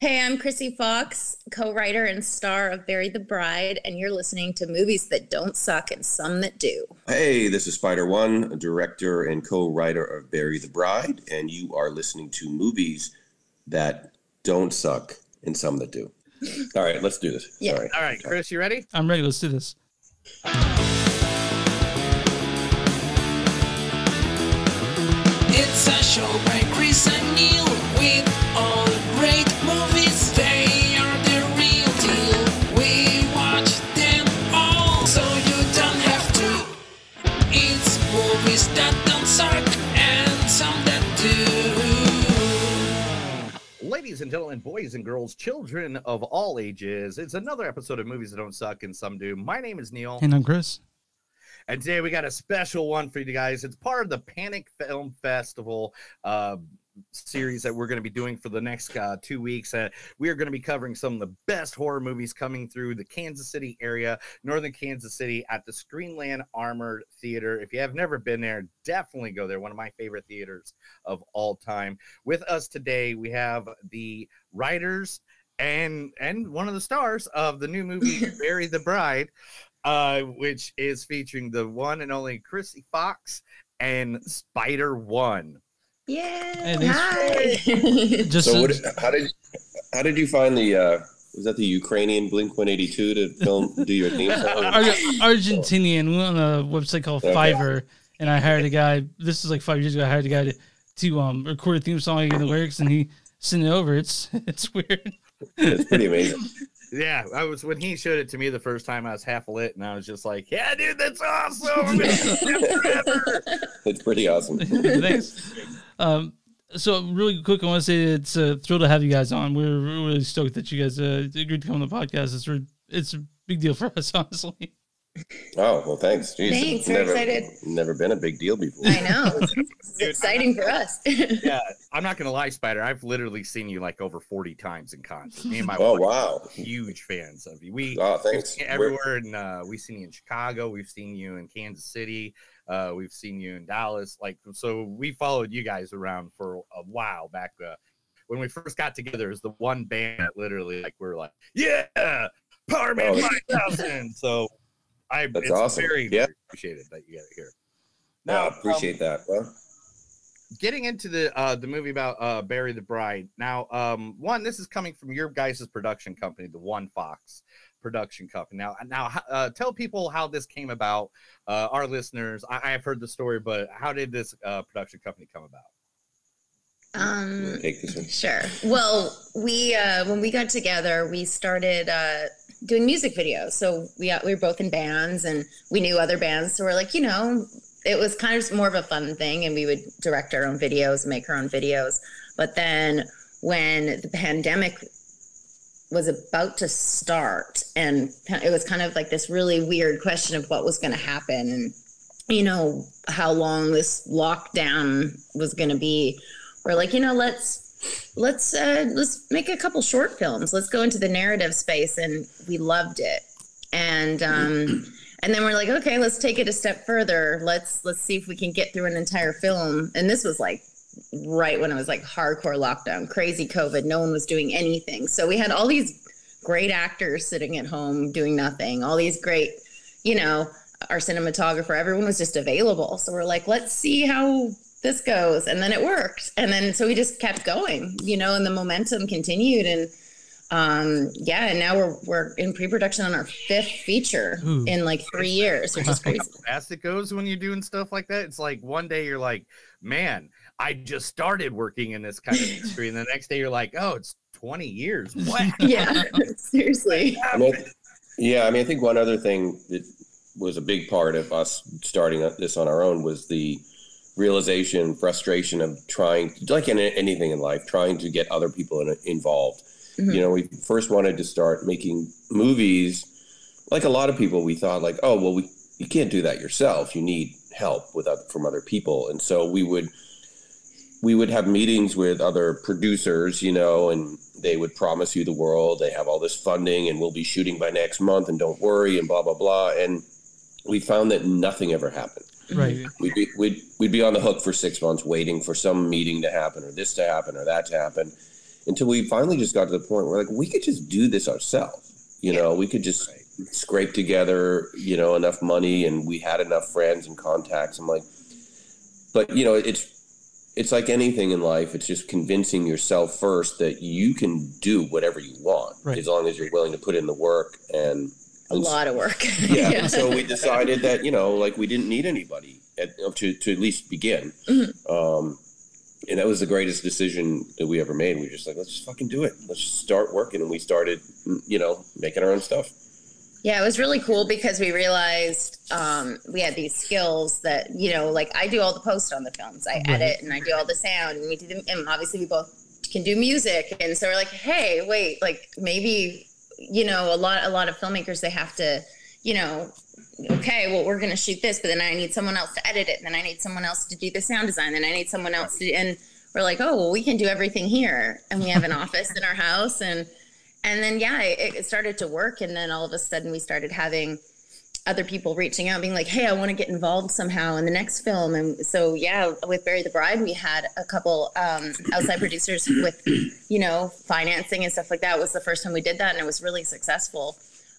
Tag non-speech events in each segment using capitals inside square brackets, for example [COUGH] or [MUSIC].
Hey, I'm Krsy Fox, co writer and star of Bury the Bride, and you're listening to movies that don't suck and some that do. Hey, this is Spider One, director and co writer of Bury the Bride, and you are listening to movies that don't suck and some that do. [LAUGHS] All right, let's do this. Yeah. Sorry. All right, Chris, you ready? I'm ready. Let's do this. It's a show by Ladies and gentlemen, boys and girls, children of all ages, it's another episode of Movies That Don't Suck and Some Do. My name is Neil, And I'm Chris. and today we got a special one for you guys. It's part of the Panic Film Festival uh, series that we're going to be doing for the next uh, two weeks. Uh, we are going to be covering some of the best horror movies coming through the Kansas City area, northern Kansas City, at the Screenland Armored Theater. If you have never been there, definitely go there. One of my favorite theaters of all time. With us today, we have the writers and and one of the stars of the new movie [LAUGHS] Bury the Bride, uh, which is featuring the one and only Krsy Fox and Spider One. Yeah. Hey. Hi. [LAUGHS] Just So, to- what, how did how did you find the? Uh, was that the Ukrainian Blink One Eighty Two to film do your theme [LAUGHS] song? Ar- Argentinian. We went on a website called Okay. Fiverr, and I hired a guy. This is like five years ago. I hired a guy to, to um record a theme song and the lyrics, and he sent it over. It's [LAUGHS] it's weird. It's pretty amazing. Yeah, I was when he showed it to me the first time. I was half lit, and I was just like, "Yeah, dude, that's awesome! I'm gonna do that forever." It's pretty awesome. Thanks. Um, so really quick, I want to say it's a thrill to have you guys on. We're really stoked that you guys uh, agreed to come on the podcast. It's re- it's a big deal for us, [LAUGHS] honestly. Oh well, thanks. Jeez, Thanks, it's we're never, excited. Never been a big deal before. I know. [LAUGHS] It's Dude, exciting for us. [LAUGHS] yeah, I'm not gonna lie, Spider. I've literally seen you like over 40 times in concert. Me and my [LAUGHS] Oh wife wow. huge fans of you. We Oh thanks. We're- everywhere, and uh, we've seen you in Chicago. We've seen you in Kansas City. Uh, we've seen you in Dallas. Like, so we followed you guys around for a while back. Uh, when we first got together, as the one band that literally, like, we are like, yeah, Powerman Oh, 5000. So I, That's it's awesome. very, Yeah. very appreciated that you got it here. No, Now, I appreciate that. Well, getting into the uh the movie about uh Bury the Bride. Now, um one this is coming from your guys' production company, the One Fox production company. Now now uh tell people how this came about. Uh our listeners, I I've heard the story, but how did this uh production company come about? Um, take this one. Sure. Well, we uh, when we got together, we started uh, doing music videos. So we uh, we were both in bands, and we knew other bands. So we're like, you know, it was kind of more of a fun thing, and we would direct our own videos, make our own videos. But then when the pandemic was about to start, and it was kind of like this really weird question of what was going to happen, and you know how long this lockdown was going to be we're like you know let's let's uh let's make a couple short films. Let's go into the narrative space and we loved it. And um and then we're like okay let's take it a step further. Let's let's see if we can get through an entire film. And this was like right when it was like hardcore lockdown crazy covid no one was doing anything. So we had all these great actors sitting at home doing nothing all these great you know our cinematographer everyone was just available. So we're like let's see how this goes and then it worked and then so we just kept going you know and the momentum continued and um yeah and now we're we're in pre-production on our fifth feature Ooh. in like three years which is How fast it goes when you're doing stuff like that. It's like one day you're like, man, I just started working in this kind of [LAUGHS] industry, and the next day you're like, oh, it's 20 years. [LAUGHS] What? yeah [LAUGHS] seriously I mean, yeah, I mean, I think one other thing that was a big part of us starting this on our own was the realization, frustration of trying, like in anything in life, trying to get other people in, involved. Mhm. You know, we first wanted to start making movies. Like a lot of people, we thought like, oh, well, we you can't do that yourself. You need help with oth- from other people, and so we would we would have meetings with other producers, you know, and they would promise you the world. They have all this funding, and we'll be shooting by next month, and don't worry, and blah blah blah. And we found that nothing ever happened. Right. We'd be we'd we'd be on the hook for six months waiting for some meeting to happen, or this to happen, or that to happen. until we finally just got to the point where like we could just do this ourselves. You know, we could just scrape together, you know, enough money and we had enough friends and contacts. I'm like, but you know, it's it's like anything in life. It's just convincing yourself first that you can do whatever you want Right. as long as you're willing to put in the work and A lot of work. [LAUGHS] yeah. And so we decided that you know, like we didn't need anybody at, to to at least begin. Mm-hmm. Um, and that was the greatest decision that we ever made. We were just like, let's just fucking do it. Let's just start working, and we started, you know, making our own stuff. Yeah, it was really cool because we realized um, we had these skills that you know, like I do all the post on the films, I Right. edit and I do all the sound, and we do them. And obviously, we both can do music, and so we're like, hey, wait, like maybe you know, a lot, a lot of filmmakers they have to, you know, okay, well, we're gonna shoot this, but then I need someone else to edit it, and then I need someone else to do the sound design, then I need someone else to, and we're like, oh, well, we can do everything here, and we have an [LAUGHS] office in our house, and and then yeah it, it started to work and then all of a sudden we started having other people reaching out being like hey i want to get involved somehow in the next film and so yeah with bury the bride we had a couple um, outside producers with you know financing and stuff like that it was the first time we did that and it was really successful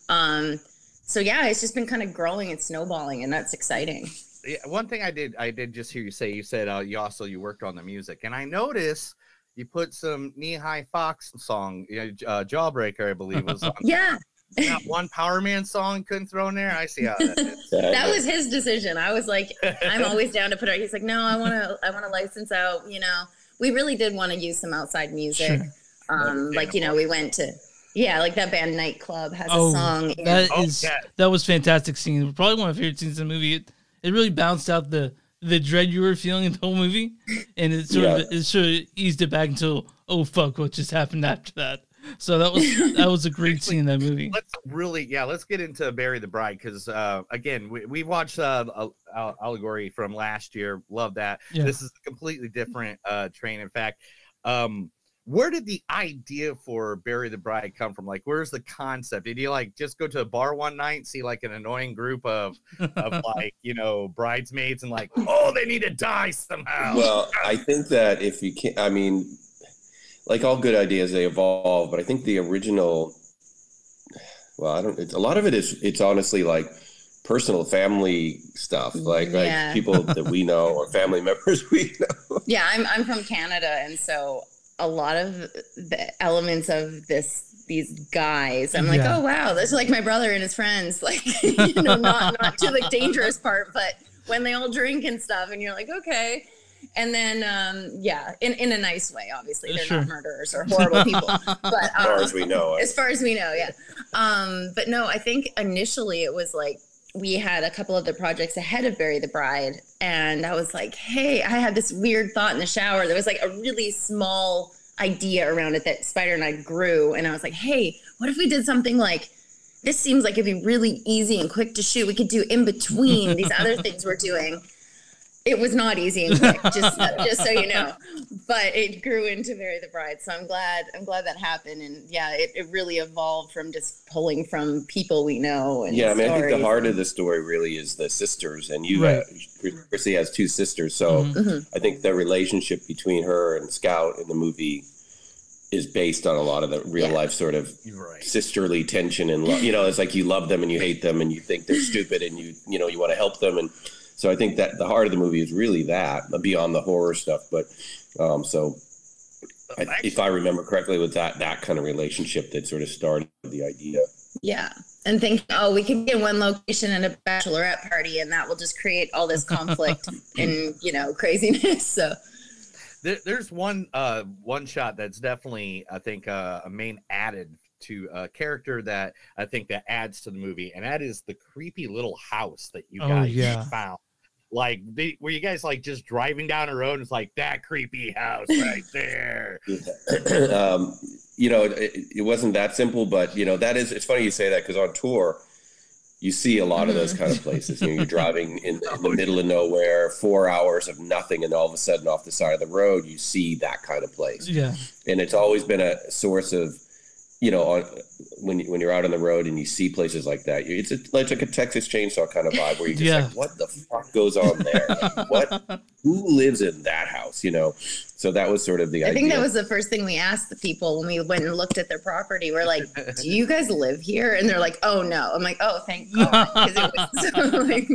um, so yeah it's just been kind of growing and snowballing and that's exciting Yeah, one thing I did, I did just hear you say. You said uh, you also you worked on the music, and I noticed you put some Knee High Fox song, uh, Jawbreaker, I believe was on. [LAUGHS] yeah Not one Powerman song couldn't throw in there. I see how that is. [LAUGHS] that was his decision. I was like, I'm always down to put it. He's like, no, I want to, I want to license out. You know, we really did want to use some outside music. Sure. Um, like you know, we went to, yeah, like that band Nightclub has Oh, a song. in- that Oh, is yeah. that was fantastic scene. Probably one of my favorite scenes in the movie. It, it really bounced out the the dread you were feeling in the whole movie, and it sort of it sort of eased it back until oh fuck, what just happened after that. So that was that was a [LAUGHS] great scene in that movie. Let's really, yeah, let's get into Bury the Bride because uh, again, we, we watched uh, Al- Al- Allegoria from last year. Love that. Yeah. This is a completely different uh, train. In fact, um, where did the idea for Bury the Bride come from? Like, where's the concept? Did you like just go to a bar one night and see like an annoying group of of [LAUGHS] like you know bridesmaids and like, oh, they need to die somehow? Well, I think that if you can't, I mean, like all good ideas, they evolve. But I think the original, well, I don't. It's, a lot of it is. It's honestly like personal family stuff, mm, like Yeah. like people that we know or family [LAUGHS] members [LAUGHS] we know. yeah, I'm, I'm from Canada. And so a lot of the elements of this, these guys, I'm like, Yeah. oh, wow, this is like my brother and his friends. [LAUGHS] Like, you know, not, not to the dangerous part, but when they all drink and stuff and you're like, okay. And then, um, yeah, in, in a nice way, obviously. They're Sure. not murderers or horrible [LAUGHS] people. But As far um, as we know, as far as we know, yeah. [LAUGHS] Um, but no, I think initially it was like we had a couple of the projects ahead of Bury the Bride, and I was like, hey, I had this weird thought in the shower. There was like a really small idea around it that Spider and I grew, and I was like, hey, what if we did something like this? Seems like it'd be really easy and quick to shoot. We could do in between these [LAUGHS] other things we're doing. It was not easy and quick, just [LAUGHS] just so you know. But it grew into Bury the Bride, so I'm glad I'm glad that happened. And yeah, it, it really evolved from just pulling from people we know. And yeah. I mean, I think the heart of the story really is the sisters, and you, Right. uh, Krsy has two sisters, so Mhm. Mhm. I think the relationship between her and Scout in the movie is based on a lot of the real Yeah. life sort of right. sisterly tension and love. You know, it's like you love them and you hate them and you think they're [LAUGHS] stupid and you you know you want to help them and so I think that the heart of the movie is really that beyond the horror stuff. But um, so I, if I remember correctly, it was that that kind of relationship that sort of started the idea. Yeah. And think, oh, we can be in one location at a bachelorette party, and that will just create all this conflict [LAUGHS] and you know craziness. So There, there's one uh one shot that's definitely I think uh, a main added to a character that I think that adds to the movie, and that is the creepy little house that you Oh, guys yeah. found. Like, they, were you guys like just driving down a road and it's like that creepy house right [LAUGHS] there? [CLEARS THROAT] um, you know, it, it wasn't that simple, but you know, that is. It's funny you say that because on tour, you see a lot of those kind of places. You know, you're driving in, [LAUGHS] in the middle of nowhere, four hours of nothing, and all of a sudden, off the side of the road, you see that kind of place. Yeah. And it's always been a source of you know, on, when when you're out on the road and you see places like that, it's, a, it's like a Texas Chainsaw kind of vibe where you just Yeah. like, what the fuck goes on there? Like, what? Who lives in that house? You know. So that was sort of the I idea. think that was the first thing we asked the people when we went and looked at their property. We're like, "Do you guys live here?" And they're like, "Oh no." I'm like, "Oh, thank God." [LAUGHS] 'Cause it was [LAUGHS] like,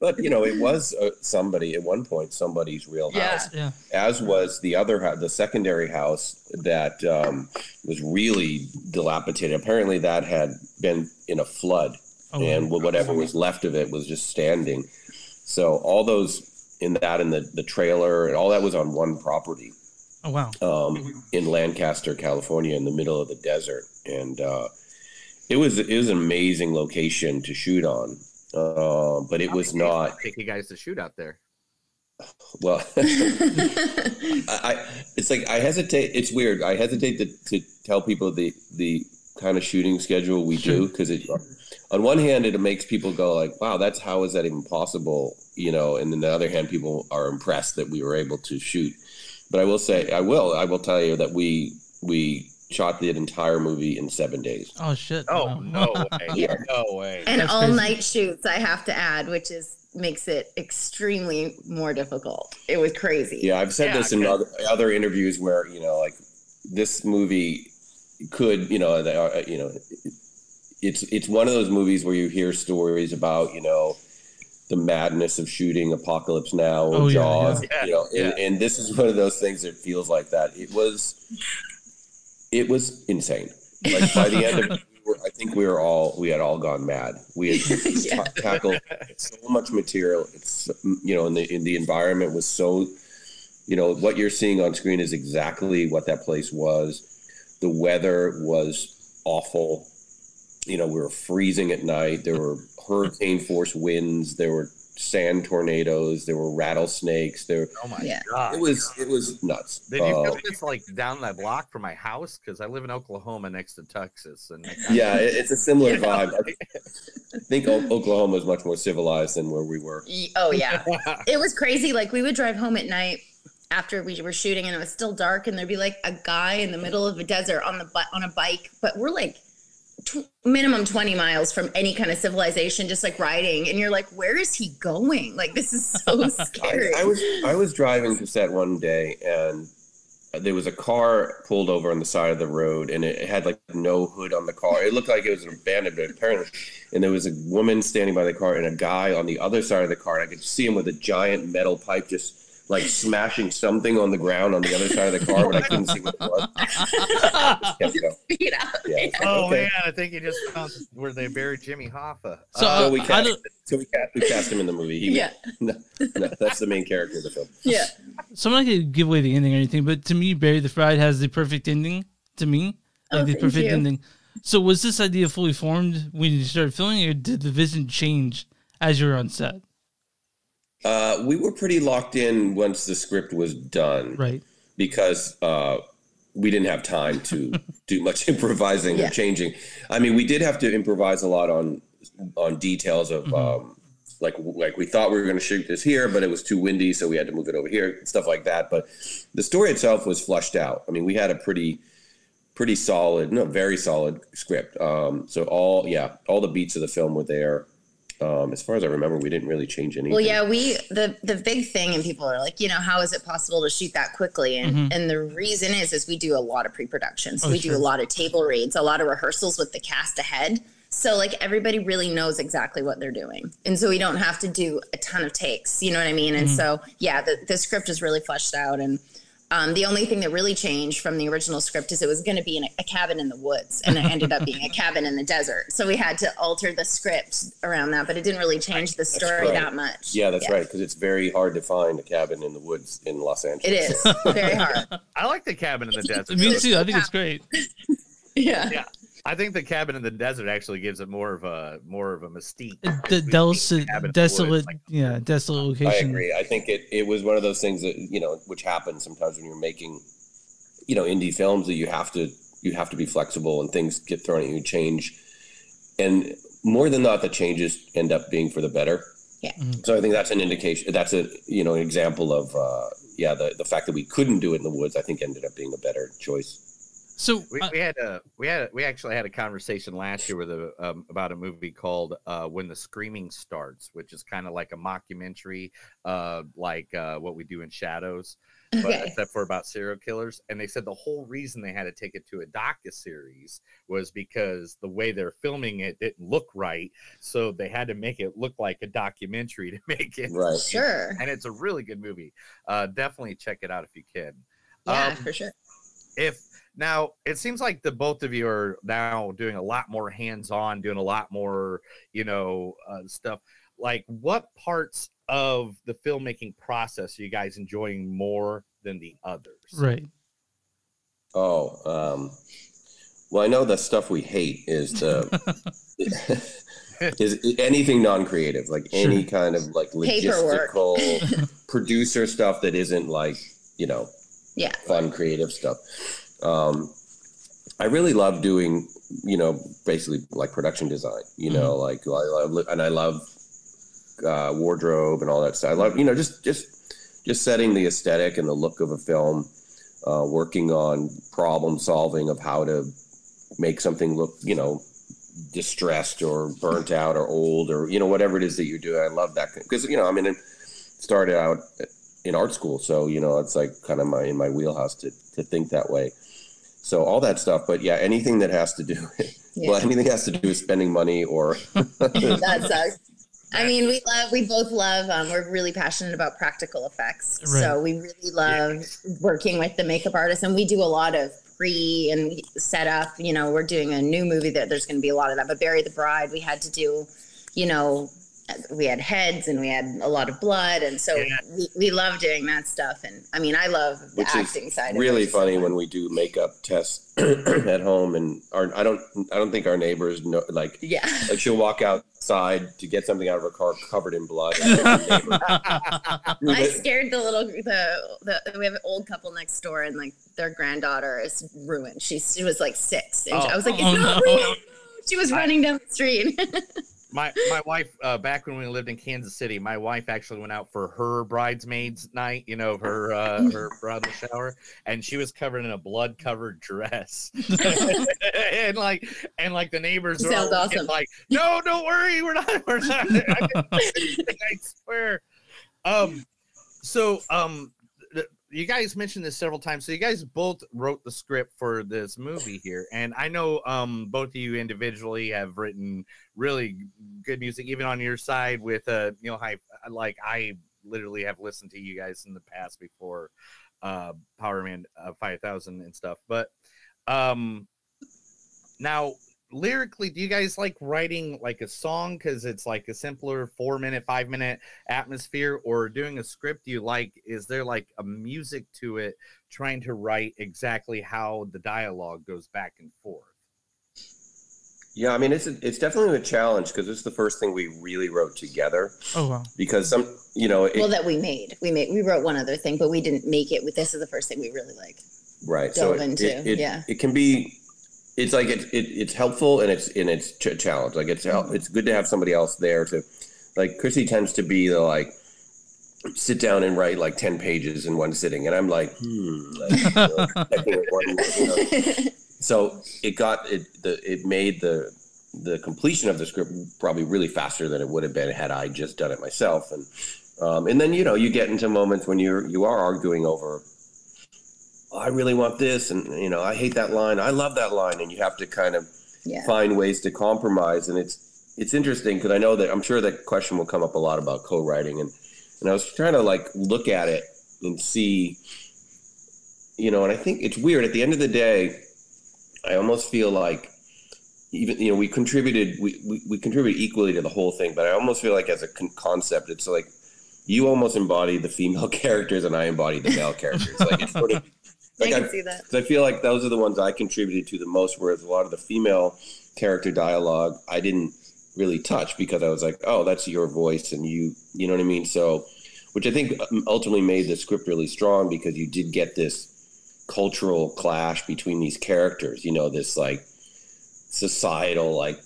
But you know, it was uh, somebody at one point, somebody's real Yeah. house. Yeah. As was the other house, the secondary house that um, was really dilapidated. Apparently, that had been in a flood, Oh, and whatever was left of it was just standing. So all those in that and the the trailer and all that was on one property oh wow. um, in Lancaster, California, in the middle of the desert, and uh, it was it was an amazing location to shoot on. Uh, but it was not take you guys to shoot out there. well. [LAUGHS] [LAUGHS] I, I it's like I hesitate. It's weird. I hesitate to, to tell people the the kind of shooting schedule we do because it on one hand it makes people go like, "Wow, that's how is that even possible?" You know, and then the other hand, people are impressed that we were able to shoot. But I will say, I will, I will tell you that we we shot the entire movie in seven days. Oh shit. Oh Wow. no way! [LAUGHS] Yeah. No way! and That's all crazy. night shoots. I have to add, which is makes it extremely more difficult. It was crazy. Yeah, I've said Yeah, this in other, other interviews where you know, like this movie could, you know, the, uh, you know, it's it's one of those movies where you hear stories about, you know, the madness of shooting Apocalypse Now or Oh, Jaws, yeah. you know, and, and this is one of those things that feels like that. It was, it was insane. Like by the end of I think we were all we had all gone mad. We had [LAUGHS] Yeah. ta- tackled so much material. It's you know, and the in the environment was so, you know, what you're seeing on screen is exactly what that place was. The weather was awful. You know, we were freezing at night. There were hurricane force winds. There were sand tornadoes. There were rattlesnakes. There, oh my Yeah. god! it was it was nuts. Did you Uh, feel this like down that block from my house? Because I live in Oklahoma next to Texas, and yeah, it- it's a similar [LAUGHS] You know? vibe. I think Oklahoma is much more civilized than where we were. Oh yeah. [LAUGHS] it was crazy. Like we would drive home at night after we were shooting, and it was still dark, and there'd be like a guy in the middle of a desert on the bu- on a bike, but we're like tw- minimum twenty miles from any kind of civilization, just like riding, and you're like, where is he going? Like this is so [LAUGHS] scary. I, I was I was driving to set one day and there was a car pulled over on the side of the road and it had like no hood on the car. It looked like it was an abandoned but apparently and there was a woman standing by the car and a guy on the other side of the car and I could see him with a giant metal pipe just like smashing something on the ground on the other side of the car, but I couldn't see what it was. [LAUGHS] Kept going. You know? Yeah, it's oh okay. man, I think you just found where they buried Jimmy Hoffa. So, Uh, So we I cast, don't- so we cast, we cast him in the movie. He, Yeah. [LAUGHS] no, no, that's the main character of the film. Yeah. So I'm not gonna give away the ending or anything, but to me, Bury the Bride has the perfect ending. To me, like Oh, the perfect you. ending. So was this idea fully formed when you started filming, or did the vision change as you were on set? Uh, we were pretty locked in once the script was done. Right. because uh, we didn't have time to [LAUGHS] do much improvising Yeah. or changing. I mean, we did have to improvise a lot on on details of um, like like we thought we were going to shoot this here, but it was too windy, so we had to move it over here, stuff like that. But the story itself was flushed out. I mean, we had a pretty pretty solid, no, very solid script. Um, so all yeah, all the beats of the film were there. Um, as far as I remember, we didn't really change anything. Well, yeah, we the the big thing, and people are like, you know, how is it possible to shoot that quickly? And and the reason is, is we do a lot of pre-production, so Oh, we sure. do a lot of table reads, a lot of rehearsals with the cast ahead. So like everybody really knows exactly what they're doing, and so we don't have to do a ton of takes. You know what I mean? And so yeah, the the script is really fleshed out, and um, the only thing that really changed from the original script is it was going to be in a, a cabin in the woods, and it ended up being a cabin in the desert. So we had to alter the script around that, but it didn't really change the story right. that much. yeah, that's right, because it's very hard to find a cabin in the woods in Los Angeles. It is very hard. [LAUGHS] I like the cabin in the desert. Me too. I think it's great. [LAUGHS] Yeah. Yeah. I think the cabin in the desert actually gives it more of a more of a mystique. The We've desolate, the woods, desolate, like- yeah, desolate location. I location. agree. I think it, it was one of those things that you know, which happens sometimes when you're making, you know, indie films that you have to you have to be flexible and things get thrown at you, change, and more than not, the changes end up being for the better. Yeah. So I think that's an indication. That's a you know an example of uh, yeah the the fact that we couldn't do it in the woods. I think ended up being a better choice. So We, uh, we had a we had we actually had a conversation last year with a um, about a movie called uh, When the Screaming Starts, which is kind of like a mockumentary, uh, like uh, what we do in Shadows, but Okay. except for about serial killers. And they said the whole reason they had to take it to a docu series was because the way they're filming it didn't look right, so they had to make it look like a documentary [LAUGHS] to make it Right. Sure. And it's a really good movie. Uh, definitely check it out if you can Yeah, Um, for sure. if now it seems like the both of you are now doing a lot more hands-on doing a lot more you know uh, stuff like what parts of the filmmaking process are you guys enjoying more than the others right. Oh, um, well, I know the stuff we hate is the [LAUGHS] is anything non-creative, like any kind of like logistical [LAUGHS] producer stuff that isn't like you know Yeah. fun creative stuff. Um, I really love doing you know basically like production design. You know, like I love and I love uh, wardrobe and all that stuff. I love you know just just just setting the aesthetic and the look of a film. Uh, working on problem solving of how to make something look, you know, distressed or burnt out or old or you know whatever it is that you're doing. I love that because you know I mean it started out in art school, so you know it's like kind of my in my wheelhouse to to think that way. So all that stuff, but yeah, anything that has to do [LAUGHS] Yeah. well, anything has to do with spending money or [LAUGHS] that sucks. I mean, we love, we both love, um, we're really passionate about practical effects. So we really love working with the makeup artists and we do a lot of pre and set up, you know, we're doing a new movie that there's going to be a lot of that, but Bury the Bride, we had to do, you know, we had heads and we had a lot of blood. And so Yeah. we, we love doing that stuff. And I mean, I love the Which is acting side. of really it so funny much. when we do makeup tests [CLEARS THROAT] at home and our I don't I don't think our neighbors know like yeah. [LAUGHS] like she'll walk outside to get something out of her car covered in blood. [LAUGHS] and the neighbor- [LAUGHS] I scared the little the, the we have an old couple next door and like their granddaughter is ruined. She she was like six and Oh. I was like, oh. it's Oh, not no. real. She was running down the street. My my wife uh, back when we lived in Kansas City, my wife actually went out for her bridesmaids night, you know, her uh, her [LAUGHS] bridal shower, and she was covered in a blood covered dress, [LAUGHS] [LAUGHS] and like and like the neighbors were all awesome. like, no, don't worry, we're not, we're not. I, I swear. Um, so um. You guys mentioned this several times. So you guys both wrote the script for this movie here, and I know um, both of you individually have written really good music, even on your side with uh, Neil Hype. Like I literally have listened to you guys in the past before uh, Powerman uh, Five Thousand and stuff. But um, now lyrically, do you guys like writing like a song because it's like a simpler four minute, five minute atmosphere, or doing a script? You like? Is there like a music to it, trying to write exactly how the dialogue goes back and forth? yeah, I mean it's it's definitely a challenge because it's the first thing we really wrote together. Oh wow. Because some, you know, it, well, that we made. We made we wrote one other thing, but we didn't make it. With this is the first thing we really like. right so dove it, into, it, it, yeah. it can be it's like it, it it's helpful and it's and it's ch- challenge like it's help it's good to have somebody else there to like Krsy tends to be the like sit down and write like 10 pages in one sitting. And i'm like hmm like, you know, [LAUGHS] one, you know. so it got it the it made the the completion of the script probably really faster than it would have been had i just done it myself. And um, and then you know you get into moments when you're you are arguing over "Oh, I really want this, and you know, I hate that line. I love that line, and you have to kind of yeah. find ways to compromise. And it's it's interesting because I know that I'm sure that question will come up a lot about co-writing, and and I was trying to like look at it and see, you know, and I think it's weird. At the end of the day, I almost feel like even you know we contributed we we, we contributed equally to the whole thing, but I almost feel like as a con- concept, it's like you almost embody the female [LAUGHS] characters and I embody the male characters. Like it's sort of I can I, see that. because I feel like those are the ones I contributed to the most, whereas a lot of the female character dialogue I didn't really touch because I was like, oh, that's your voice and you, you know what I mean? So, which I think um, ultimately made the script really strong because you did get this cultural clash between these characters, you know, this like societal, like,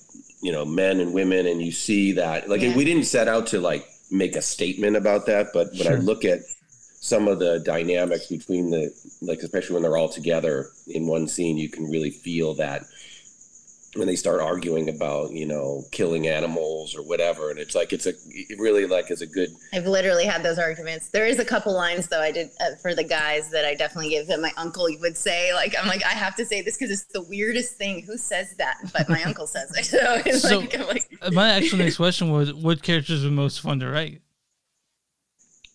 you know, men and women. And you see that, like, Yeah. we didn't set out to like make a statement about that, but when I look at some of the dynamics between the like especially when they're all together in one scene you can really feel that when they start arguing about you know killing animals or whatever and it's like it's a it really like is a good I've literally had those arguments. There is a couple lines though I did uh, for the guys that I definitely give that my uncle would say. Like I'm like I have to say this because it's the weirdest thing. Who says that? But my uncle says it. [LAUGHS] So, it's So- [LAUGHS] like, I'm like Uh, My actual next question was, what characters were most fun to write?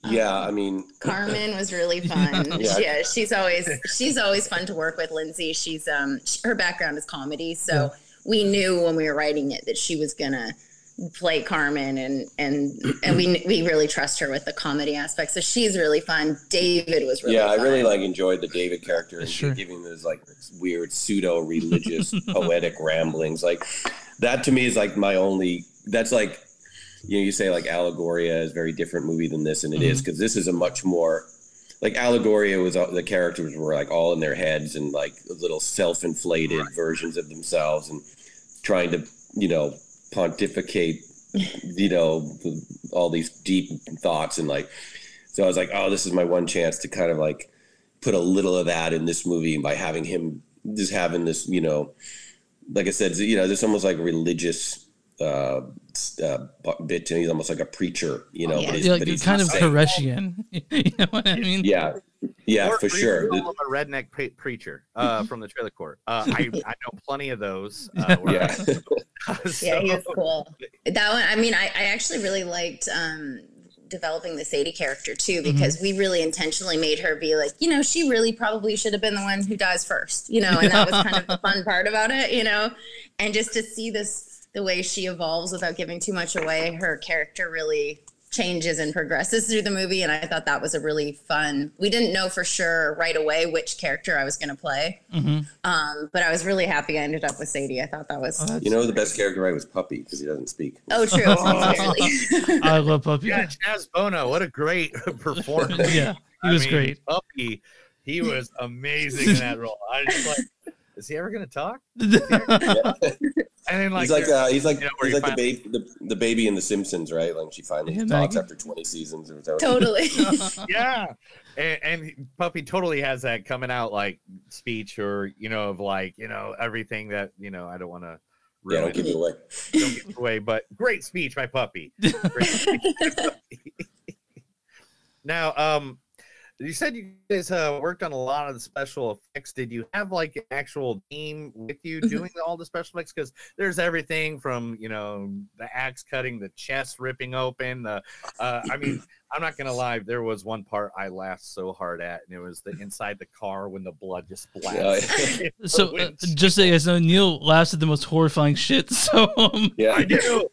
Yeah i mean [LAUGHS] Carmen was really fun. [LAUGHS] Yeah. yeah. she's always she's always fun to work with. Lindsay, she's um sh her background is comedy, so Yeah. we knew when we were writing it that she was gonna play Carmen, and and and we [CLEARS THROAT] we really trust her with the comedy aspect. So she's really fun. David was really yeah i really like enjoyed the david character and Sure. giving those like weird pseudo religious [LAUGHS] poetic ramblings like that to me is like my only that's like you know you say like allegoria is a very different movie than this and it is because this is a much more like allegoria was all- the characters were like all in their heads and like little self-inflated versions of themselves and trying to you know pontificate [LAUGHS] you know all these deep thoughts and like so i was like oh this is my one chance to kind of like put a little of that in this movie by having him just having this you know like i said you know there's almost like religious uh, uh bit to him. he's almost like a preacher you know Yeah. but he's, Yeah, but he's kind of not saying- Koreshian. [LAUGHS] you know what I mean? yeah yeah Or for sure I'm a redneck pre- preacher uh, from the trailer court. Uh, [LAUGHS] I, I know plenty of those. Uh, yeah [LAUGHS] so- yeah, he was cool. That one, I mean, I, I actually really liked um, developing the Sadie character too, because we really intentionally made her be like, you know, she really probably should have been the one who dies first, you know, and that was kind of the fun part about it, you know, and just to see this the way she evolves without giving too much away, her character really changes and progresses through the movie and I thought that was a really fun. We didn't know for sure right away which character I was going to play. Mhm. Um, but I was really happy I ended up with Sadie. I thought that was Oh, you know the best character I was puppy because he doesn't speak Oh, true. [LAUGHS] Clearly. I love Puppy. yeah, Chaz Bono, what a great [LAUGHS] performance. yeah, he I was mean, great. Puppy, he was amazing in that role. I just like, is he ever going to talk? [LAUGHS] [LAUGHS] And then like, he's like uh, he's like you know, he's like the find- baby the, the baby in the simpsons right like she finally Yeah, talks after 20 seasons or whatever. totally. [LAUGHS] yeah, and, and Puppy totally has that coming out like speech or you know of like you know everything that you know I don't want to yeah ruin don't give it away don't give it away, but great speech by Puppy. Great speech by Puppy. now, um, you said you guys uh, worked on a lot of the special effects. Did you have like an actual team with you Mhm. doing all the special effects? Because there's everything from you know the axe cutting, the chest ripping open. The, uh, I mean, [CLEARS THROAT] I'm not gonna lie. There was one part I laughed so hard at, and it was the inside the car when the blood just blasts. Yeah. [LAUGHS] So uh, just so you guys know, Neil laughs at the most horrifying shit. [LAUGHS] So um, yeah I do.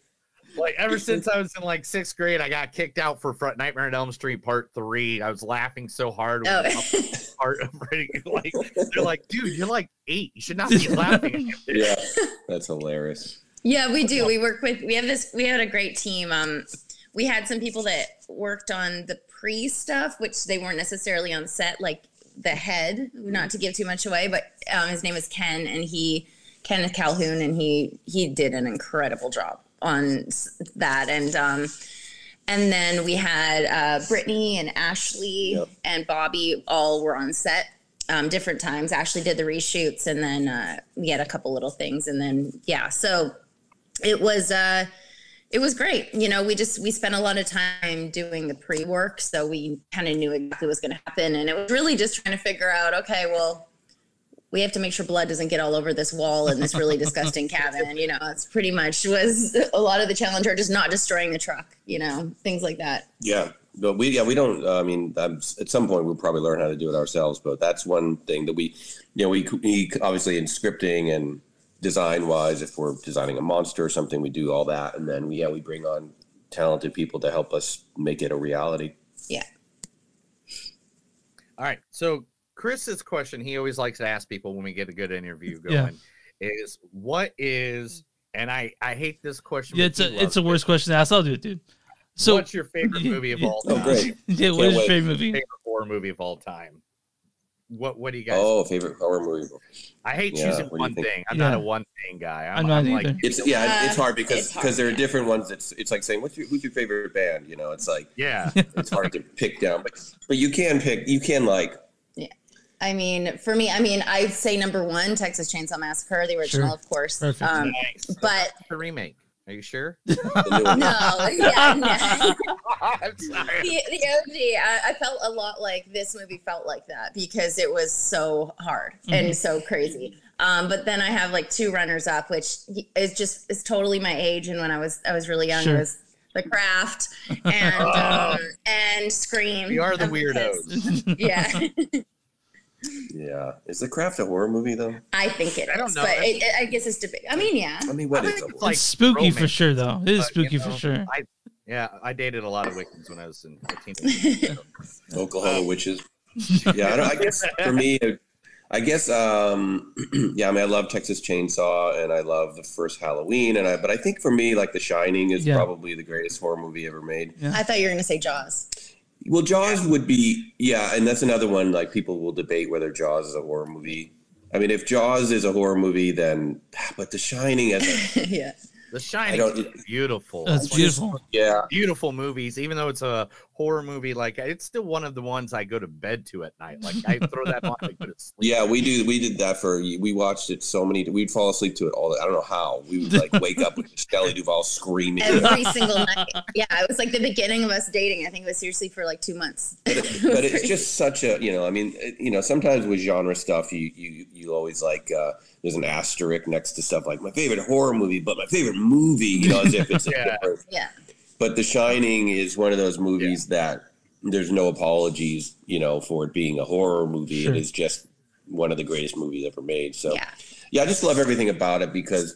Like ever [LAUGHS] since I was in like sixth grade, I got kicked out for front Nightmare on Elm Street Part Three. I was laughing so hard. When Oh. [LAUGHS] part of like they're like, dude, you're like eight. You should not be [LAUGHS] laughing. Yeah that's hilarious yeah, we do. We work with. We have this. We had a great team. Um, we had some people that worked on the pre stuff, which they weren't necessarily on set, like the head. Not to give too much away, but um, his name is Ken, and he Kenneth Calhoun, and he he did an incredible job on that, and um, and then we had uh, Brittany and Ashley Yep. and Bobby all were on set um, different times. Ashley did the reshoots, and then uh, we had a couple little things, and then yeah, so it was uh, it was great. You know, we just we spent a lot of time doing the pre work, so we kind of knew exactly what was going to happen, and it was really just trying to figure out, okay, well. We have to make sure blood doesn't get all over this wall in this really disgusting [LAUGHS] cabin. You know, it's pretty much was a lot of the challenge, are just not destroying the truck. You know, things like that. Yeah, but we yeah we don't. Uh, I mean, um, at some point we'll probably learn how to do it ourselves. But that's one thing that we, you know, we, we obviously in scripting and design wise, if we're designing a monster or something, we do all that, and then we, yeah, we bring on talented people to help us make it a reality. Yeah. All right. So Chris's question he always likes to ask people when we get a good interview going Yeah. is what is and I I hate this question. yeah, it's a it's the worst question to ask. I'll do it, dude. So what's your favorite movie of all Oh, time? great. [LAUGHS] yeah, what your favorite movie? Favorite horror movie of all time? what what do you guys? Oh, favorite horror movie. I hate yeah, choosing what do you one thing. I'm not a one thing guy. I'm, I'm not I'm like. It's yeah, it's Uh, hard because it's hard, because there are different ones. It's it's like saying what's your who's your favorite band? You know, it's like yeah. it's hard to pick down, but but you can pick. You can like I mean, for me, I mean, I'd say number one, Texas Chainsaw Massacre, the original, Sure. of course. Perfect. Um, Thanks. but the remake. Are you sure? the new one. no, yeah, no. [LAUGHS] I'm sorry. the, the OG, I, I felt a lot like this movie felt like that because it was so hard and so crazy. Um, but then I have like two runners up, which is just is totally my age. And when I was I was really young, Sure. it was The Craft and [LAUGHS] um, and Scream. We are the weirdos. [LAUGHS] Yeah, Yeah, is the craft a horror movie though? I think it is. I don't know. but it, it- I guess it's debate. I mean, yeah. I mean, what I is a it's like it's spooky for sure, though. It is but, you spooky know, for sure. I yeah, I dated a lot of Wiccans when I was in a teenager. [LAUGHS] Oklahoma witches. [LAUGHS] Yeah, I, don't, I guess for me, [LAUGHS] I guess um, [CLEARS THROAT] yeah. I mean, I love Texas Chainsaw, and I love the first Halloween, and I. But I think for me, like The Shining is Yeah. probably the greatest horror movie ever made. I thought you were gonna say Jaws. Well, Jaws would be yeah, and that's another one. Like people will debate whether Jaws is a horror movie. I mean, if Jaws is a horror movie, then ah, but The Shining as a [LAUGHS] yeah. The Shining is beautiful. That's beautiful. yeah. beautiful movies, even though it's a horror movie. Like it's still one of the ones I go to bed to at night. Like I [LAUGHS] throw that on, I go to sleep. Yeah, we do. We did that for. We watched it so many. We'd fall asleep to it all. I don't know how. We would like wake up with Shelley Duvall screaming. Every [LAUGHS] single night. Yeah, it was like the beginning of us dating. I think it was seriously for like two months. [LAUGHS] but, it, but it's just such a you know i mean it- you know sometimes with genre stuff you you you always like uh there's an asterisk next to stuff like my favorite horror movie but my favorite movie you know as if it's Yeah. different. yeah. But the shining is one of those movies that there's no apologies you know for it being a horror movie Sure. it is just one of the greatest movies ever made so Yeah. yeah i just love everything about it because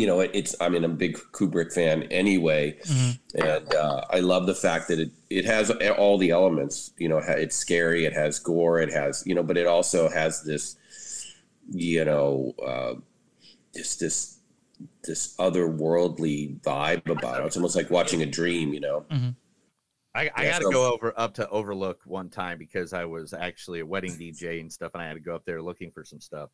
you know it's i mean i'm a big kubrick fan anyway Mhm. and uh, I love the fact that it it has all the elements. You know, it's scary, it has gore, it has you know, but it also has this, you know, uh, just this this otherworldly vibe about it. It's almost like watching a dream. You know, mm-hmm. I, I Yeah, got to so- go over up to Overlook one time because I was actually a wedding DJ and stuff, and I had to go up there looking for some stuff.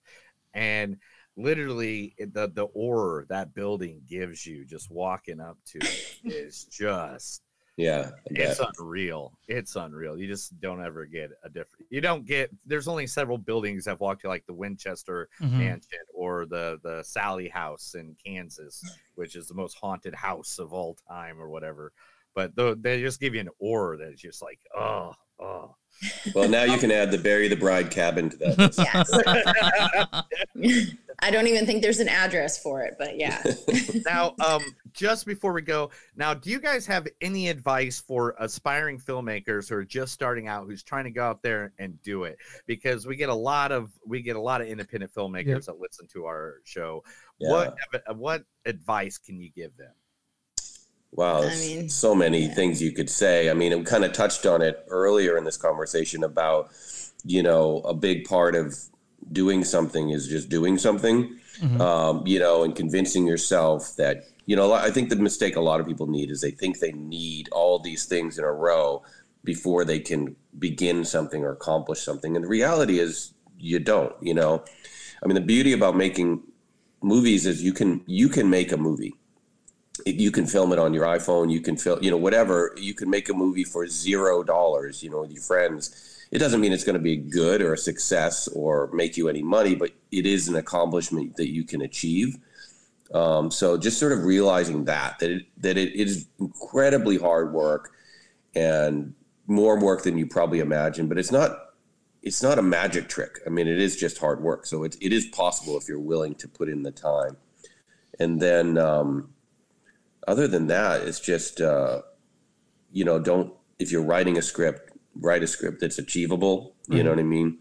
And literally, the the aura that building gives you just walking up to it is just yeah, it's unreal. It's unreal. You just don't ever get a different. You don't get. There's only several buildings I've walked to, like the Winchester Mhm. Mansion or the the Sallie House in Kansas, which is the most haunted house of all time or whatever. But tho- they just give you an aura that's just like, oh, oh. Well, now you can add the bury the bride cabin to that. Yes. [LAUGHS] I don't even think there's an address for it, but yeah. [LAUGHS] now, um, just before we go, now, do you guys have any advice for aspiring filmmakers who are just starting out, who's trying to go out there and do it? Because we get a lot of we get a lot of independent filmmakers Yep. that listen to our show. Yeah. What what advice can you give them? Wow, I mean, so many yeah. things you could say. I mean, we kind of touched on it earlier in this conversation about, you know, a big part of doing something is just doing something, Mhm. um, you know, and convincing yourself that, you know, I think the mistake a lot of people need is they think they need all these things in a row before they can begin something or accomplish something. And the reality is you don't, you know. I mean, the beauty about making movies is you can you can make a movie you can film it on your iPhone. You can film, you know, whatever. You can make a movie for zero dollars, you know, with your friends. It doesn't mean it's going to be good or a success or make you any money, but it is an accomplishment that you can achieve. Um, so just sort of realizing that that it, that it is incredibly hard work and more work than you probably imagine, but it's not it's not a magic trick. I mean, it is just hard work. So it, it is possible if you're willing to put in the time. And then, um, other than that, it's just, uh, you know, don't, if you're writing a script, write a script that's achievable. You know what I mean?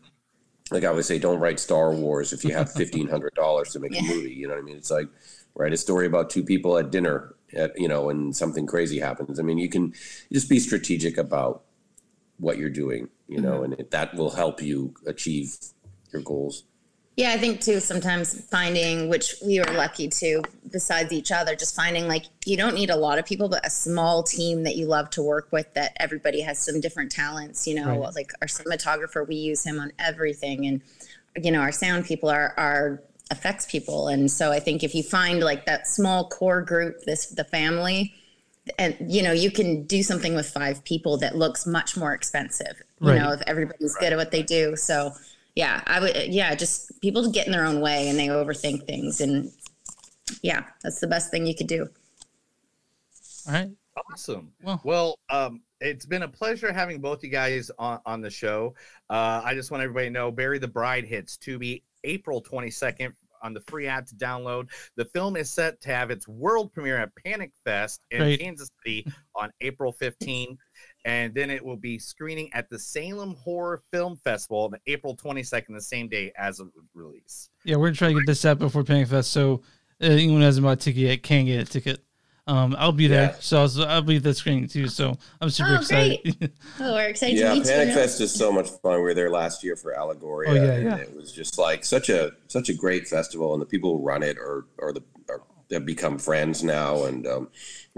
Like I would say, don't write Star Wars if you have [LAUGHS] $1,500 to make a movie. You know what I mean? It's like, write a story about two people at dinner at, you know, and something crazy happens. I mean, you can just be strategic about what you're doing, you know, and it, that will help you achieve your goals. Yeah, I think too, sometimes finding, which we were lucky to, besides each other, just finding like you don't need a lot of people, but a small team that you love to work with that everybody has some different talents. You know, Right. like our cinematographer, we use him on everything. And, you know, our sound people are, are effects people. And so I think if you find like that small core group, this, the family, and you know you can do something with five people that looks much more expensive you Right. know if everybody's good at what they do so yeah i would yeah just people get in their own way and they overthink things and yeah that's the best thing you could do All right. Awesome. Well- Well, um, it's been a pleasure having both you guys on, on the show. Uh, I just want everybody to know Bury the Bride hits Tubi April 22nd on the free app to download. The film is set to have its world premiere at Panic Fest in Great. Kansas City on April 15th. And then it will be screening at the Salem Horror Film Festival on April 22nd, the same day as of release. Yeah, we're gonna try to get this out before Panic Fest, so uh, anyone who hasn't bought a ticket yet can get a ticket. Um, I'll be there, Yeah. so I'll, I'll be at the screening too. So I'm super Oh, excited. [LAUGHS] oh we're excited Yeah, to meet Panic you Fest is so much fun. We were there last year for Allegoria, Oh, yeah, and yeah. it was just like such a such a great festival, and the people who run it are are the are, have become friends now, and um,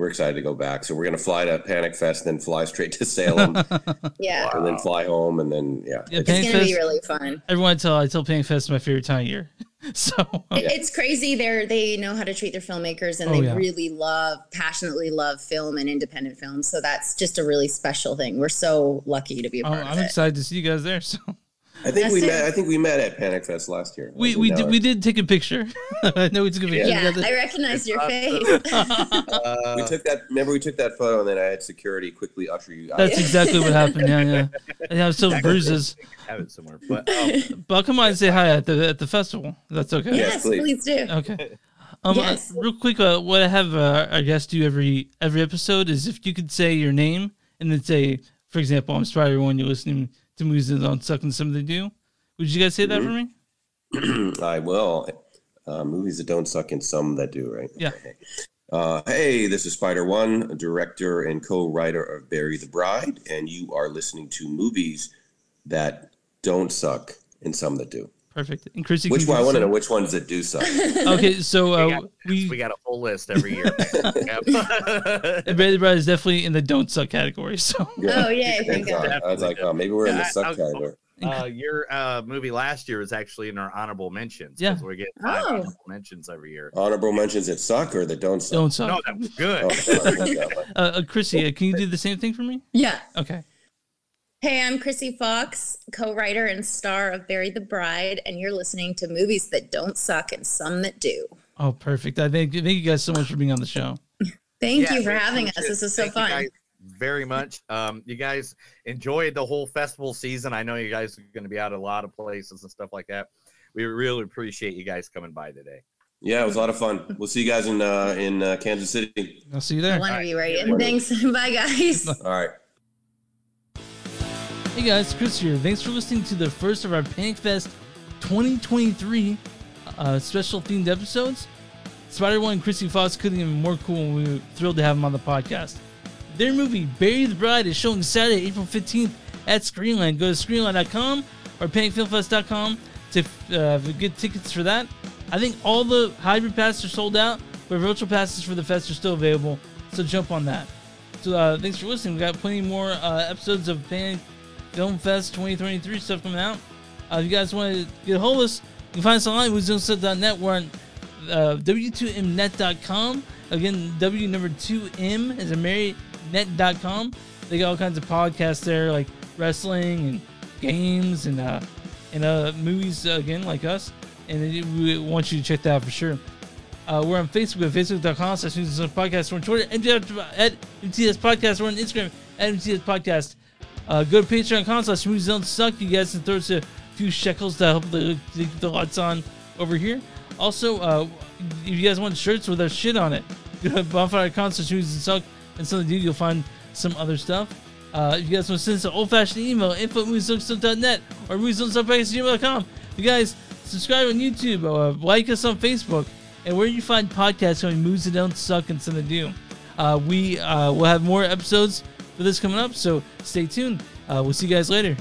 we're excited to go back. So we're gonna fly to Panic Fest, then fly straight to Salem, [LAUGHS] yeah. And then fly home, and then yeah, Yeah, it's- gonna be really fun. Everyone I tell I tell Panic Fest is my favorite time of year. [LAUGHS] so It- it's crazy. They're they know how to treat their filmmakers and Oh, they yeah. really love passionately love film and independent film so that's just a really special thing. We're so lucky to be a oh, I'm, part I'm of it. excited to see you guys there. [LAUGHS] So I think That's we it. met. I think we met at Panic Fest last year. we we did we did take a picture. [LAUGHS] I know we took a picture yeah together. i recognize your It's face [LAUGHS] [LAUGHS] Uh, we took that. Remember, we took that photo, and then I had security quickly usher you out. That's exactly what happened. Yeah, yeah. I have still bruises. have it somewhere. But um, But I'll come on and say hi at the at the festival. That's okay. Yeah. yes please. please do Okay. Um, Yes. uh, real quick, uh, what I have uh, our guests do every every episode is if you could say your name and then say, for example, I'm Spider One. You're listening to movies that don't suck and some they do. Would you guys say that for me? [CLEARS THROAT] I will. Uh, movies that don't suck and some that do, right? Yeah. Uh, hey, this is Spider One, director and co-writer of Bury the Bride, and you are listening to movies that don't suck and some that do. Perfect. And Krsy, Which one? I want to know which ones that do suck. [LAUGHS] Okay, so uh, got- we, we got a full list every year. [LAUGHS] Yep. Bury the Bride is definitely in the don't suck category. So [LAUGHS] oh yeah thank Thank God. God. I was like, oh, maybe we're in the suck I- category. uh, your uh, movie last year was actually in our honorable mentions. 'cause Yeah. we get five Oh. honorable mentions every year. Honorable mentions that suck or that don't suck. don't suck. No, that was good. Oh, sorry. Yeah, Uh, uh, Krsy, uh, can you do the same thing for me? yeah Okay. Hey, I'm Krsy Fox, co-writer and star of Bury the Bride, and you're listening to movies that don't suck and some that do. Oh, perfect. I thank, thank you guys so much for being on the show. Thank Yeah, you for very having us. appreciate This is so Thank you fun. guys very much. Um, you guys enjoyed the whole festival season. I know you guys are going to be out a lot of places and stuff like that. We really appreciate you guys coming by today. yeah, it was a lot of fun. We'll see you guys in uh, in uh, Kansas City. I'll see you there. One of you're. Right. And thanks. [LAUGHS] Bye, guys. All right. Hey guys, Chris here. Thanks for listening to the first of our Panic Fest 2023 uh, special themed episodes. Spider One and Krsy Fox couldn't be more cool, and we were thrilled to have them on the podcast. Their movie Bury the Bride is showing Saturday, April 15th at Screenland. Go to screenland.com or panicfilmfest.com to uh, get tickets for that. I think all the hybrid passes are sold out, but virtual passes for the fest are still available, so jump on that. So uh, thanks for listening. We got plenty more uh, episodes of Panic Film Fest 2023 stuff coming out. Uh, if you guys want to get a hold of us, you can find us online with ZoneStuff.net. We're on uh, W2Mnet.com. Again, W number 2M is a net.com. They got all kinds of podcasts there, like wrestling and games and uh, and uh, movies, uh, again, like us. And we want you to check that out for sure. Uh, we're on Facebook at facebook.com slash podcast. We're on Twitter at MTS Podcast. We're on Instagram at MTS Podcast. Uh, go to patreon.com slash don't suck. You guys can throw us a few shekels to help the, the, the lights on over here. Also, uh, if you guys want shirts with our shit on it, [LAUGHS] go to bonfire.com slash movies don't suck. And something to you'll find some other stuff. Uh, if you guys want to send us an old fashioned email, info at moviesdon'tsuck.net or moviesdon'tsuck.gmail.com. You guys subscribe on YouTube, uh, like us on Facebook, and where you find podcasts on movies that don't suck and some that do. Uh, we uh, will have more episodes for this coming up, so stay tuned. Uh, we'll see you guys later.